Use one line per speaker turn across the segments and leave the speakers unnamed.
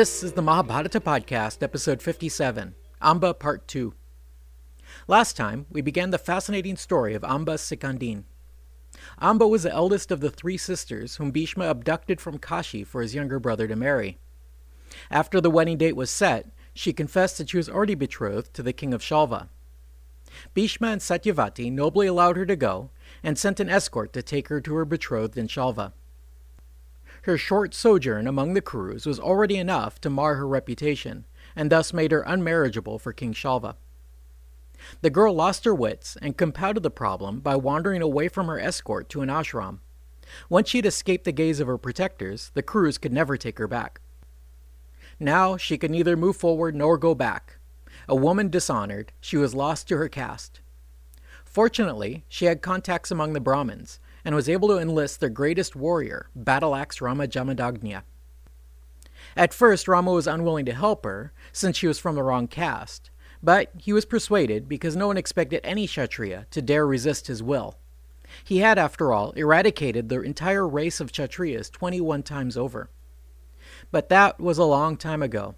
This is the Mahabharata Podcast, episode 57, Amba Part 2. Last time, we began the fascinating story of Amba Sikandin. Amba was the eldest of the three sisters whom Bhishma abducted from Kashi for his younger brother to marry. After the wedding date was set, she confessed that she was already betrothed to the king of Shalva. Bhishma and Satyavati nobly allowed her to go and sent an escort to take her to her betrothed in Shalva. Her short sojourn among the Kurus was already enough to mar her reputation, and thus made her unmarriageable for King Shalva. The girl lost her wits and compounded the problem by wandering away from her escort to an ashram. Once she had escaped the gaze of her protectors, the Kurus could never take her back. Now she could neither move forward nor go back. A woman dishonored, she was lost to her caste. Fortunately, she had contacts among the Brahmins and was able to enlist their greatest warrior, battle axe Rama Jamadagnya. At first, Rama was unwilling to help her, since she was from the wrong caste, but he was persuaded because no one expected any Kshatriya to dare resist his will. He had, after all, eradicated the entire race of Kshatriyas 21 times over. But that was a long time ago,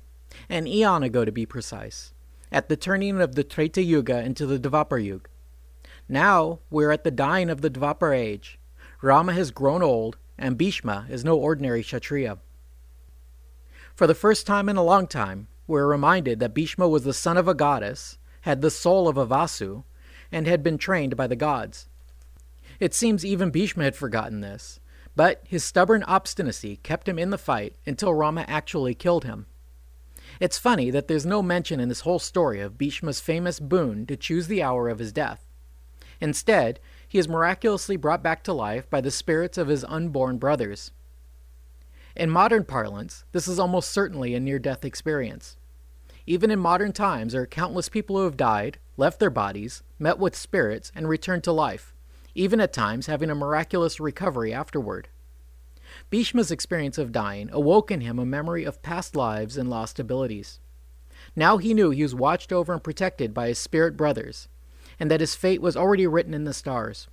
an eon ago to be precise, at the turning of the Treta Yuga into the Dvapar Yuga. Now we're at the dying of the Dvapar age. Rama has grown old, and Bhishma is no ordinary Kshatriya. For the first time in a long time, we're reminded that Bhishma was the son of a goddess, had the soul of a Vasu, and had been trained by the gods. It seems even Bhishma had forgotten this, but his stubborn obstinacy kept him in the fight until Rama actually killed him. It's funny that there's no mention in this whole story of Bhishma's famous boon to choose the hour of his death. Instead, he is miraculously brought back to life by the spirits of his unborn brothers. In modern parlance, this is almost certainly a near death experience. Even in modern times, there are countless people who have died, left their bodies, met with spirits, and returned to life, even at times having a miraculous recovery afterward. Bhishma's experience of dying awoke in him a memory of past lives and lost abilities. Now he knew he was watched over and protected by his spirit brothers, and that his fate was already written in the stars.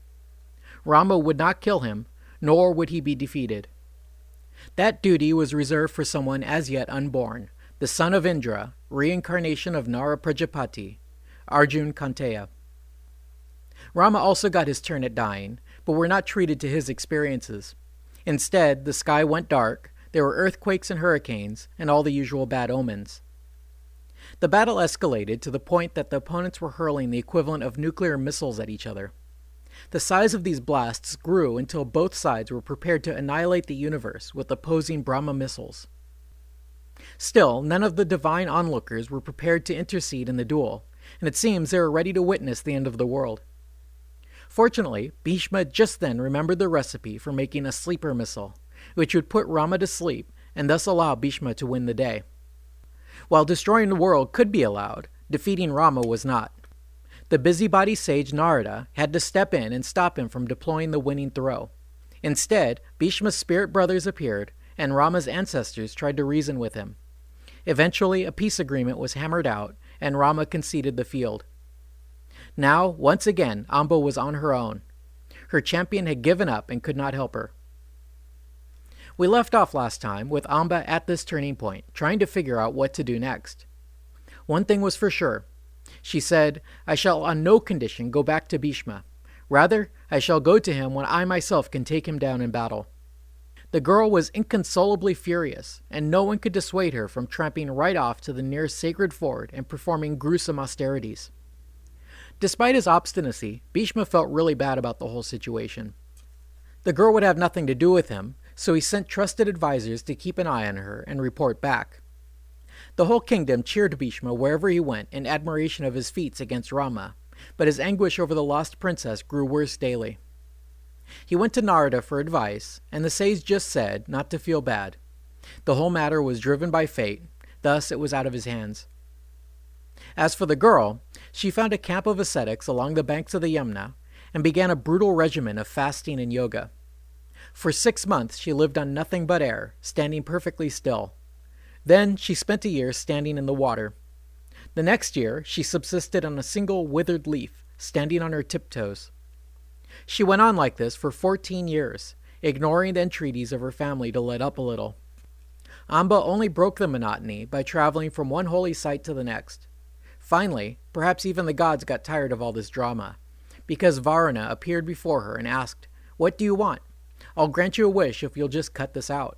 Rama would not kill him, nor would he be defeated. That duty was reserved for someone as yet unborn, the son of Indra, reincarnation of Nara Prajapati, Arjun Kaunteya. Rama also got his turn at dying, but we were not treated to his experiences. Instead, the sky went dark, there were earthquakes and hurricanes, and all the usual bad omens. The battle escalated to the point that the opponents were hurling the equivalent of nuclear missiles at each other. The size of these blasts grew until both sides were prepared to annihilate the universe with opposing Brahma missiles. Still, none of the divine onlookers were prepared to intercede in the duel, and it seems they were ready to witness the end of the world. Fortunately, Bhishma just then remembered the recipe for making a sleeper missile, which would put Rama to sleep and thus allow Bhishma to win the day. While destroying the world could be allowed, defeating Rama was not. The busybody sage Narada had to step in and stop him from deploying the winning throw. Instead, Bhishma's spirit brothers appeared, and Rama's ancestors tried to reason with him. Eventually, a peace agreement was hammered out, and Rama conceded the field. Now, once again, Amba was on her own. Her champion had given up and could not help her. We left off last time with Amba at this turning point, trying to figure out what to do next. One thing was for sure. She said, I shall on no condition go back to Bhishma. Rather, I shall go to him when I myself can take him down in battle. The girl was inconsolably furious, and no one could dissuade her from tramping right off to the nearest sacred ford and performing gruesome austerities. Despite his obstinacy, Bhishma felt really bad about the whole situation. The girl would have nothing to do with him, so he sent trusted advisers to keep an eye on her and report back. The whole kingdom cheered Bhishma wherever he went in admiration of his feats against Rama, but his anguish over the lost princess grew worse daily. He went to Narada for advice, and the sage just said not to feel bad. The whole matter was driven by fate, thus it was out of his hands. As for the girl, she found a camp of ascetics along the banks of the Yamuna and began a brutal regimen of fasting and yoga. For six months she lived on nothing but air, standing perfectly still. Then she spent a year standing in the water. The next year she subsisted on a single withered leaf, standing on her tiptoes. She went on like this for fourteen years, ignoring the entreaties of her family to let up a little. Amba only broke the monotony by traveling from one holy site to the next. Finally, perhaps even the gods got tired of all this drama, because Varuna appeared before her and asked, What do you want? I'll grant you a wish if you'll just cut this out.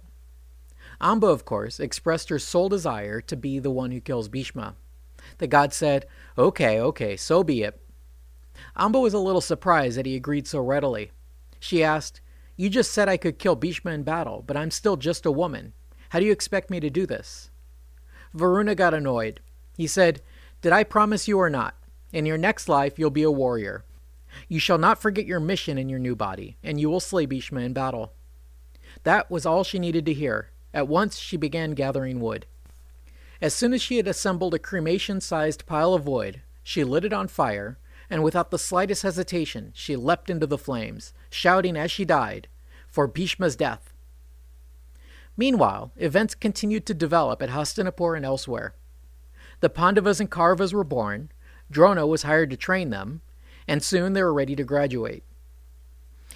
Amba, of course, expressed her sole desire to be the one who kills Bhishma. The god said, Okay, okay, so be it. Amba was a little surprised that he agreed so readily. She asked, You just said I could kill Bhishma in battle, but I'm still just a woman. How do you expect me to do this? Varuna got annoyed. He said, Did I promise you or not? In your next life, you'll be a warrior. You shall not forget your mission in your new body, and you will slay Bhishma in battle. That was all she needed to hear. At once she began gathering wood. As soon as she had assembled a cremation sized pile of wood, she lit it on fire, and without the slightest hesitation, she leapt into the flames, shouting as she died, For Bhishma's death! Meanwhile, events continued to develop at Hastinapur and elsewhere. The Pandavas and Kauravas were born, Drona was hired to train them, and soon they were ready to graduate.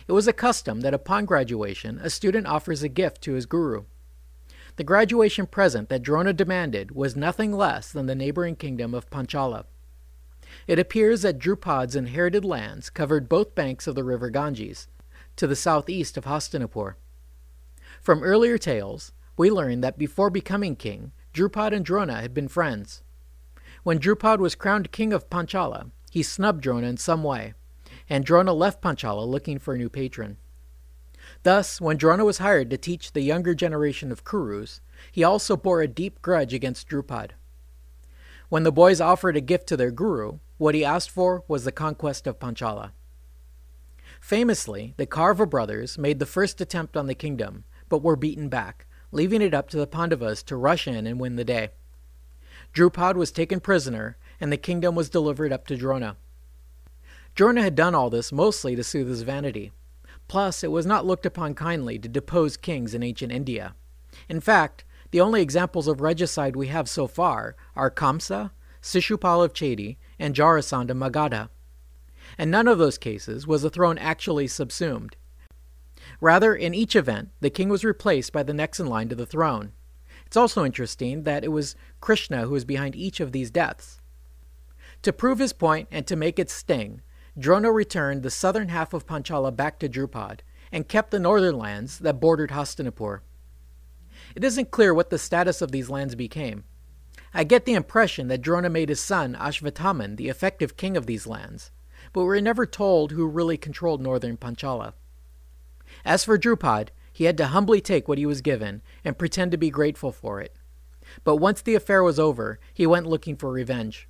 It was a custom that upon graduation, a student offers a gift to his guru. The graduation present that Drona demanded was nothing less than the neighboring kingdom of Panchala. It appears that Drupad's inherited lands covered both banks of the river Ganges, to the southeast of Hastinapur. From earlier tales, we learn that before becoming king, Drupad and Drona had been friends. When Drupad was crowned king of Panchala, he snubbed Drona in some way, and Drona left Panchala looking for a new patron. Thus, when Drona was hired to teach the younger generation of Kurus, he also bore a deep grudge against Drupad. When the boys offered a gift to their guru, what he asked for was the conquest of Panchala. Famously, the Karva brothers made the first attempt on the kingdom, but were beaten back, leaving it up to the Pandavas to rush in and win the day. Drupad was taken prisoner, and the kingdom was delivered up to Drona. Drona had done all this mostly to soothe his vanity. Plus, it was not looked upon kindly to depose kings in ancient India. In fact, the only examples of regicide we have so far are Kamsa, Shishupal of Chedi, and Jarasandha Magadha. In none of those cases was the throne actually subsumed. Rather, in each event, the king was replaced by the next in line to the throne. It's also interesting that it was Krishna who was behind each of these deaths. To prove his point and to make it sting, Drona returned the southern half of Panchala back to Drupad and kept the northern lands that bordered Hastinapur. It isn't clear what the status of these lands became. I get the impression that Drona made his son Ashvathaman the effective king of these lands, but we're never told who really controlled northern Panchala. As for Drupad, he had to humbly take what he was given and pretend to be grateful for it. But once the affair was over, he went looking for revenge.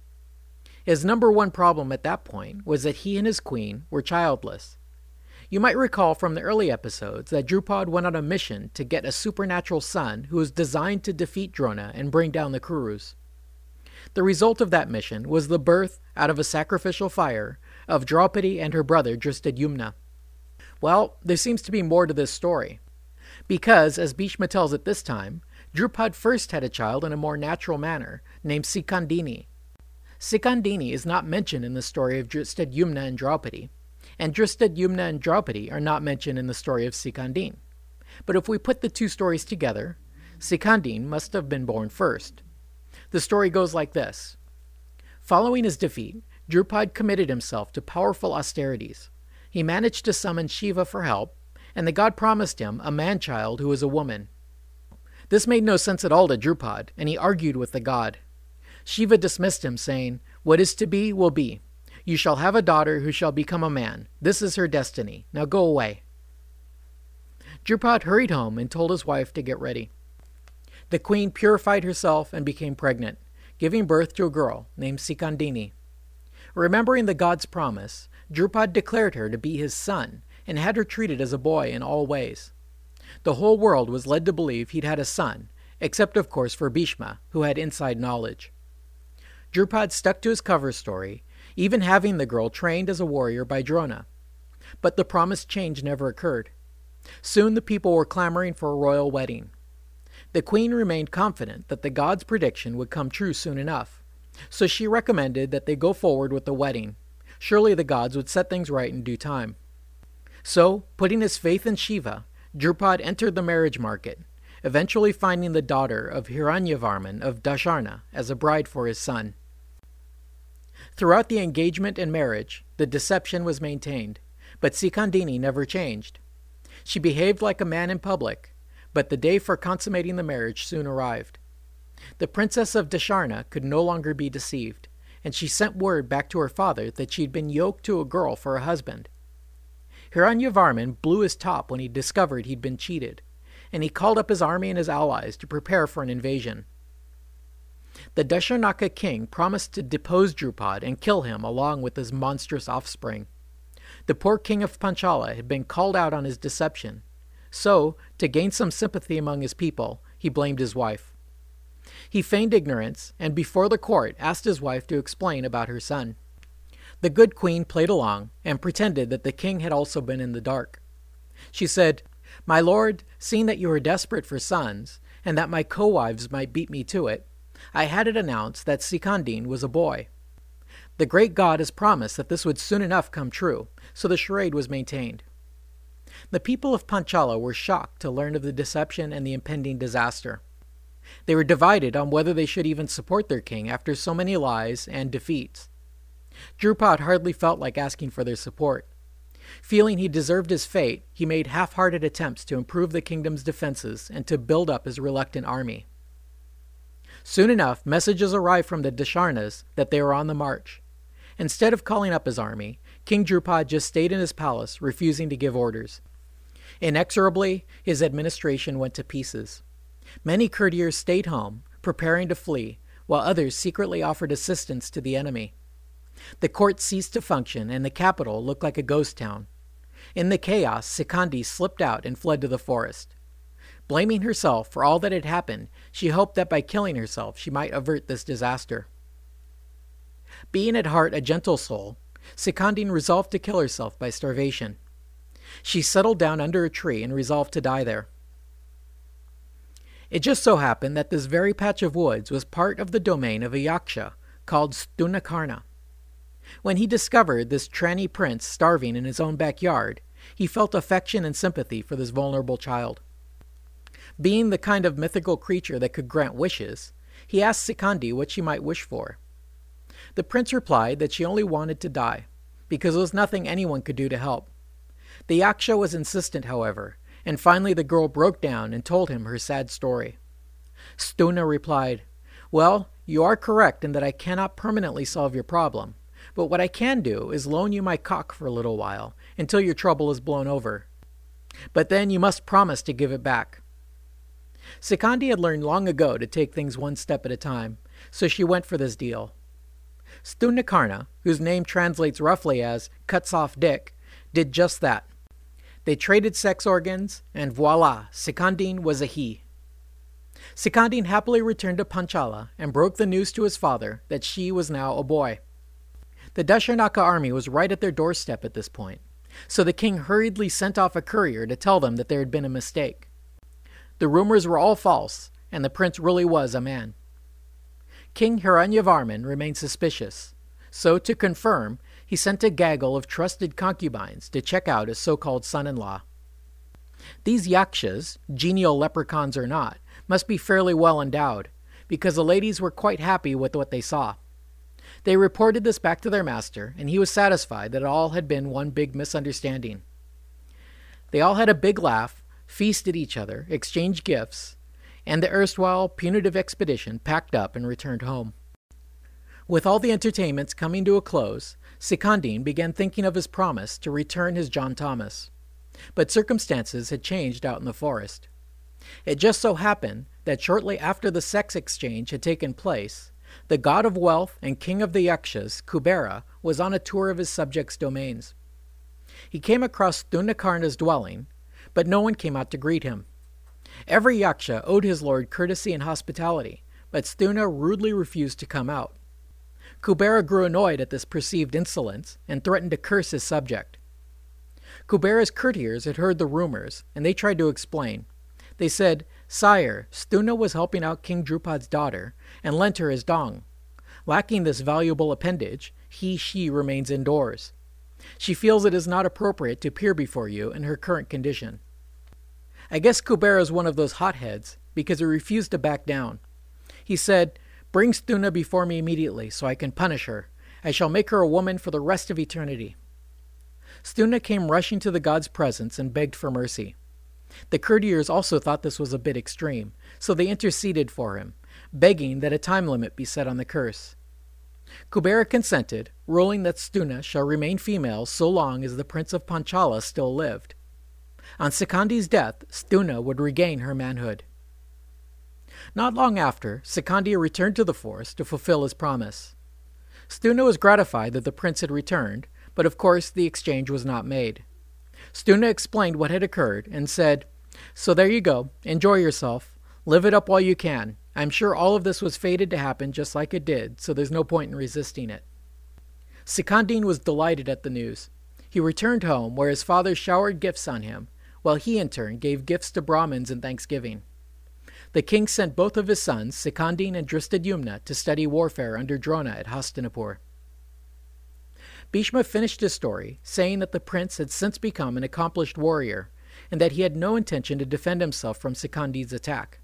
His number one problem at that point was that he and his queen were childless. You might recall from the early episodes that Drupad went on a mission to get a supernatural son who was designed to defeat Drona and bring down the Kurus. The result of that mission was the birth, out of a sacrificial fire, of Draupadi and her brother Drishtadyumna. Well, there seems to be more to this story. Because, as Bhishma tells it this time, Drupad first had a child in a more natural manner, named Sikandini. Sikandini is not mentioned in the story of Drishtadyumna and Draupadi, and Drishtadyumna and Draupadi are not mentioned in the story of Sikandin. But if we put the two stories together, Sikandin must have been born first. The story goes like this Following his defeat, Drupad committed himself to powerful austerities. He managed to summon Shiva for help, and the god promised him a man child who was a woman. This made no sense at all to Drupad, and he argued with the god. Shiva dismissed him, saying, What is to be will be. You shall have a daughter who shall become a man. This is her destiny. Now go away. Drupad hurried home and told his wife to get ready. The queen purified herself and became pregnant, giving birth to a girl named Sikandini. Remembering the god's promise, Drupad declared her to be his son and had her treated as a boy in all ways. The whole world was led to believe he'd had a son, except of course for Bhishma, who had inside knowledge. Drupad stuck to his cover story, even having the girl trained as a warrior by Drona. But the promised change never occurred. Soon the people were clamoring for a royal wedding. The queen remained confident that the god's prediction would come true soon enough, so she recommended that they go forward with the wedding Surely the gods would set things right in due time. So, putting his faith in Shiva, Drupad entered the marriage market, eventually finding the daughter of Hiranyavarman of Dasharna as a bride for his son. Throughout the engagement and marriage, the deception was maintained, but Sikandini never changed. She behaved like a man in public, but the day for consummating the marriage soon arrived. The princess of Dasharna could no longer be deceived, and she sent word back to her father that she had been yoked to a girl for a husband. Hiranyavarman blew his top when he discovered he'd been cheated, and he called up his army and his allies to prepare for an invasion. The Dasharnaka king promised to depose Drupad and kill him along with his monstrous offspring. The poor king of Panchala had been called out on his deception, so, to gain some sympathy among his people, he blamed his wife. He feigned ignorance, and before the court asked his wife to explain about her son. The good queen played along and pretended that the king had also been in the dark. She said, My lord, seeing that you are desperate for sons, and that my co wives might beat me to it, I had it announced that Sikandin was a boy. The great god has promised that this would soon enough come true, so the charade was maintained. The people of Panchala were shocked to learn of the deception and the impending disaster. They were divided on whether they should even support their king after so many lies and defeats. Drupad hardly felt like asking for their support. Feeling he deserved his fate, he made half hearted attempts to improve the kingdom's defenses and to build up his reluctant army. Soon enough, messages arrived from the Dasharnas that they were on the march. Instead of calling up his army, King Drupad just stayed in his palace, refusing to give orders. Inexorably, his administration went to pieces. Many courtiers stayed home, preparing to flee, while others secretly offered assistance to the enemy. The court ceased to function, and the capital looked like a ghost town. In the chaos, Sikandi slipped out and fled to the forest. Blaming herself for all that had happened, she hoped that by killing herself she might avert this disaster. Being at heart a gentle soul, Sikandin resolved to kill herself by starvation. She settled down under a tree and resolved to die there. It just so happened that this very patch of woods was part of the domain of a yaksha called Stunakarna. When he discovered this tranny prince starving in his own backyard, he felt affection and sympathy for this vulnerable child. Being the kind of mythical creature that could grant wishes, he asked Sikandi what she might wish for. The prince replied that she only wanted to die, because there was nothing anyone could do to help. The Yaksha was insistent, however, and finally the girl broke down and told him her sad story. Stuna replied, Well, you are correct in that I cannot permanently solve your problem, but what I can do is loan you my cock for a little while, until your trouble is blown over. But then you must promise to give it back. Sikandi had learned long ago to take things one step at a time, so she went for this deal. Stunakarna, whose name translates roughly as cuts off dick, did just that. They traded sex organs, and voila, Sikandin was a he. Sikandin happily returned to Panchala and broke the news to his father that she was now a boy. The Dasharnaka army was right at their doorstep at this point, so the king hurriedly sent off a courier to tell them that there had been a mistake. The rumors were all false, and the prince really was a man. King Hiranyavarman remained suspicious, so to confirm, he sent a gaggle of trusted concubines to check out his so called son in law. These yakshas, genial leprechauns or not, must be fairly well endowed, because the ladies were quite happy with what they saw. They reported this back to their master, and he was satisfied that it all had been one big misunderstanding. They all had a big laugh feasted each other, exchanged gifts, and the erstwhile punitive expedition packed up and returned home. With all the entertainments coming to a close, Sikandin began thinking of his promise to return his John Thomas. But circumstances had changed out in the forest. It just so happened that shortly after the sex exchange had taken place, the god of wealth and king of the Yakshas, Kubera, was on a tour of his subjects' domains. He came across Stunakarna's dwelling but no one came out to greet him. Every yaksha owed his lord courtesy and hospitality, but Stuna rudely refused to come out. Kubera grew annoyed at this perceived insolence and threatened to curse his subject. Kubera's courtiers had heard the rumors, and they tried to explain. They said, Sire, Stuna was helping out King Drupad's daughter and lent her his dong. Lacking this valuable appendage, he she remains indoors. She feels it is not appropriate to appear before you in her current condition. I guess Kubera is one of those hotheads because he refused to back down. He said, Bring Stuna before me immediately so I can punish her. I shall make her a woman for the rest of eternity. Stuna came rushing to the god's presence and begged for mercy. The courtiers also thought this was a bit extreme, so they interceded for him, begging that a time limit be set on the curse. Kubera consented, ruling that Stuna shall remain female so long as the prince of Panchala still lived. On Sikandi's death, Stuna would regain her manhood. Not long after, Sikandia returned to the forest to fulfill his promise. Stuna was gratified that the prince had returned, but of course the exchange was not made. Stuna explained what had occurred and said, So there you go, enjoy yourself, live it up while you can. I'm sure all of this was fated to happen just like it did, so there's no point in resisting it. Sikandin was delighted at the news. He returned home, where his father showered gifts on him, while he in turn gave gifts to Brahmins in thanksgiving. The king sent both of his sons, Sikandin and Drishtadyumna, to study warfare under Drona at Hastinapur. Bhishma finished his story, saying that the prince had since become an accomplished warrior, and that he had no intention to defend himself from Sikandin's attack.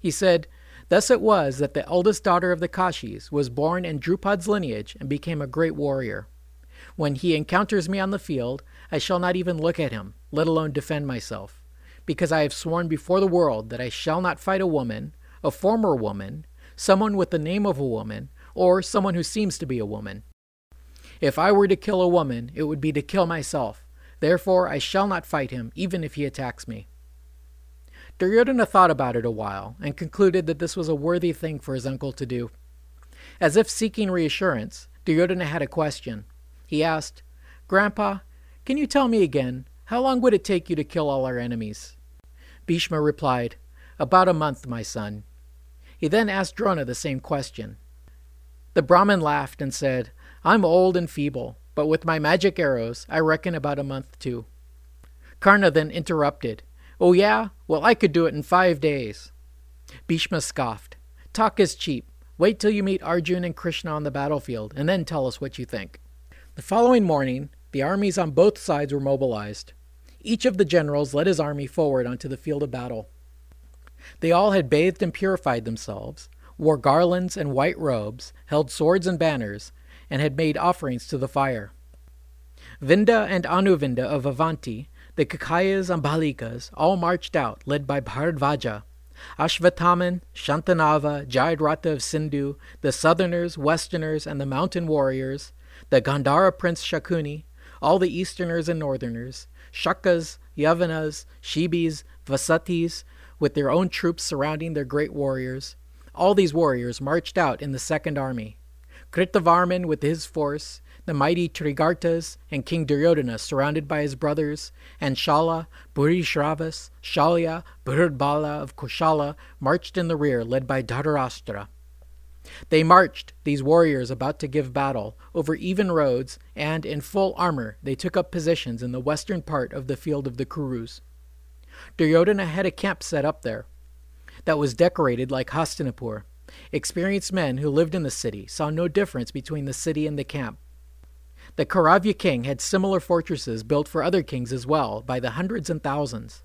He said, Thus it was that the eldest daughter of the Kashis was born in Drupad's lineage and became a great warrior. When he encounters me on the field, I shall not even look at him, let alone defend myself, because I have sworn before the world that I shall not fight a woman, a former woman, someone with the name of a woman, or someone who seems to be a woman. If I were to kill a woman, it would be to kill myself. Therefore, I shall not fight him, even if he attacks me. Duryodhana thought about it a while and concluded that this was a worthy thing for his uncle to do. As if seeking reassurance, Duryodhana had a question. He asked, Grandpa, can you tell me again, how long would it take you to kill all our enemies? Bhishma replied, About a month, my son. He then asked Drona the same question. The Brahmin laughed and said, I'm old and feeble, but with my magic arrows, I reckon about a month too. Karna then interrupted Oh, yeah? Well, I could do it in five days. Bhishma scoffed. Talk is cheap. Wait till you meet Arjun and Krishna on the battlefield, and then tell us what you think. The following morning, the armies on both sides were mobilized. Each of the generals led his army forward onto the field of battle. They all had bathed and purified themselves, wore garlands and white robes, held swords and banners, and had made offerings to the fire. Vinda and Anuvinda of Avanti the Kekayas and Balikas all marched out, led by Bharadvaja. Ashvataman, Shantanava, Jayadratha of Sindhu, the Southerners, Westerners, and the Mountain Warriors, the Gandhara Prince Shakuni, all the Easterners and Northerners, Shakas, Yavanas, Shibis, Vasatis, with their own troops surrounding their great warriors. All these warriors marched out in the second army. Kritavarman with his force, the mighty Trigartas and King Duryodhana surrounded by his brothers, and Shala, Bhurisravas, Shalya, Bhurbala of Koshala marched in the rear, led by Dhritarashtra. They marched, these warriors about to give battle, over even roads, and in full armor they took up positions in the western part of the field of the Kurus. Duryodhana had a camp set up there that was decorated like Hastinapur. Experienced men who lived in the city saw no difference between the city and the camp, the Kauravya king had similar fortresses built for other kings as well, by the hundreds and thousands.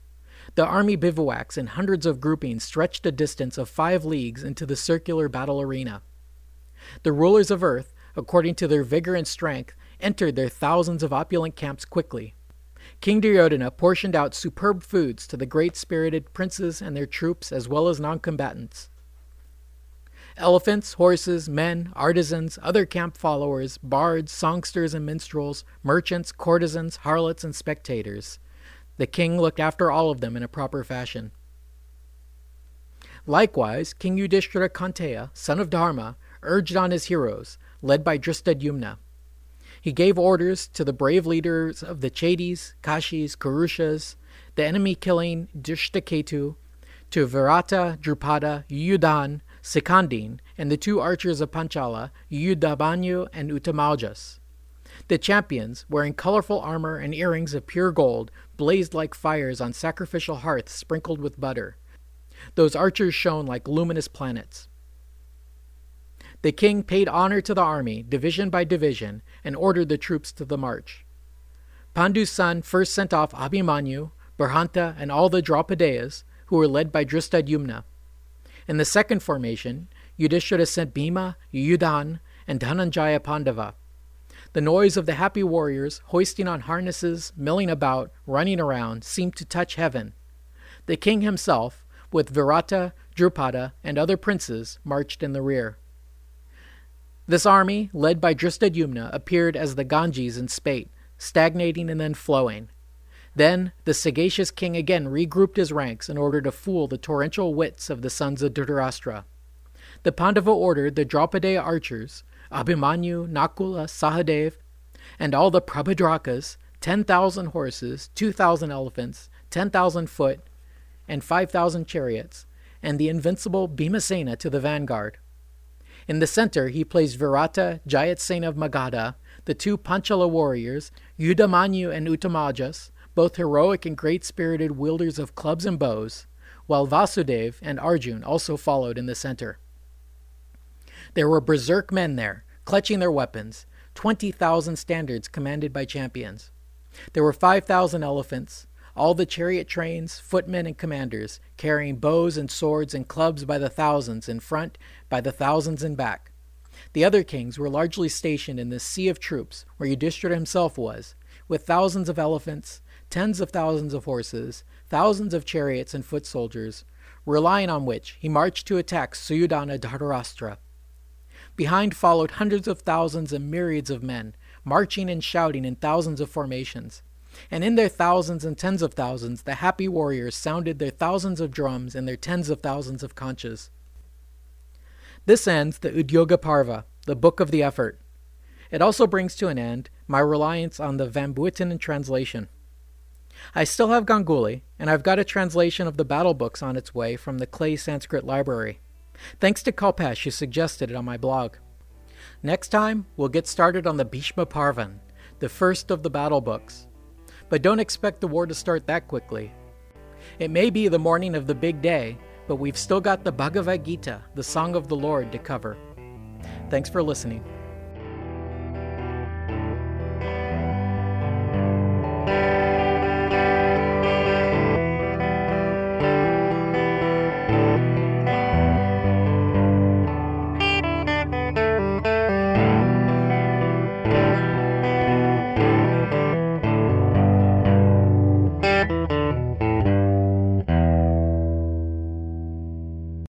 The army bivouacs in hundreds of groupings stretched a distance of five leagues into the circular battle arena. The rulers of earth, according to their vigor and strength, entered their thousands of opulent camps quickly. King Duryodhana portioned out superb foods to the great spirited princes and their troops as well as non combatants. Elephants, horses, men, artisans, other camp followers, bards, songsters and minstrels, merchants, courtesans, harlots, and spectators. The king looked after all of them in a proper fashion. Likewise, King Yudhishthira Kaunteya, son of Dharma, urged on his heroes, led by Drishtadyumna. He gave orders to the brave leaders of the Chedis, Kashis, Karushas, the enemy killing Drishtaketu, to Virata, Drupada, Yuyudhan, Sikandin, and the two archers of Panchala, Yudhamanyu and Uttamaujas. The champions, wearing colorful armor and earrings of pure gold, blazed like fires on sacrificial hearths sprinkled with butter. Those archers shone like luminous planets. The king paid honor to the army, division by division, and ordered the troops to the march. Pandu's son first sent off Abhimanyu, Brihanta, and all the Draupadeyas, who were led by Drishtadyumna. In the second formation, Yudhishthira sent Bhima, Yuyudhan, and Dhananjaya Pandava. The noise of the happy warriors hoisting on harnesses, milling about, running around, seemed to touch heaven. The king himself, with Virata, Drupada, and other princes, marched in the rear. This army, led by Drishtadyumna, appeared as the Ganges in spate, stagnating and then flowing. Then the sagacious king again regrouped his ranks in order to fool the torrential wits of the sons of Dhritarashtra. The Pandava ordered the Draupadeya archers, Abhimanyu, Nakula, Sahadev, and all the Prabhadrakas, 10,000 horses, 2,000 elephants, 10,000 foot, and 5,000 chariots, and the invincible Bhimasena to the vanguard. In the center, he placed Virata, Jayatsena of Magadha, the two Panchala warriors, Yudhamanyu and Uttamaujas, both heroic and great spirited wielders of clubs and bows, while Vasudev and Arjun also followed in the center. There were berserk men there, clutching their weapons, 20,000 standards commanded by champions. There were 5,000 elephants, all the chariot trains, footmen, and commanders, carrying bows and swords and clubs by the thousands in front, by the thousands in back. The other kings were largely stationed in this sea of troops where Yudhishthira himself was, with thousands of elephants, tens of thousands of horses, thousands of chariots and foot soldiers, relying on which he marched to attack Suyodhana Dhritarashtra. Behind followed hundreds of thousands and myriads of men, marching and shouting in thousands of formations. And in their thousands and tens of thousands, the happy warriors sounded their thousands of drums and their tens of thousands of conches. This ends the Udyoga Parva, the book of the effort. It also brings to an end my reliance on the Van Buitenen translation. I still have Ganguly, and I've got a translation of the battle books on its way from the Clay Sanskrit Library. Thanks to Kalpesh, who suggested it on my blog. Next time, we'll get started on the Bhishma Parvan, the first of the battle books. But don't expect the war to start that quickly. It may be the morning of the big day, but we've still got the Bhagavad Gita, the Song of the Lord, to cover. Thanks for listening.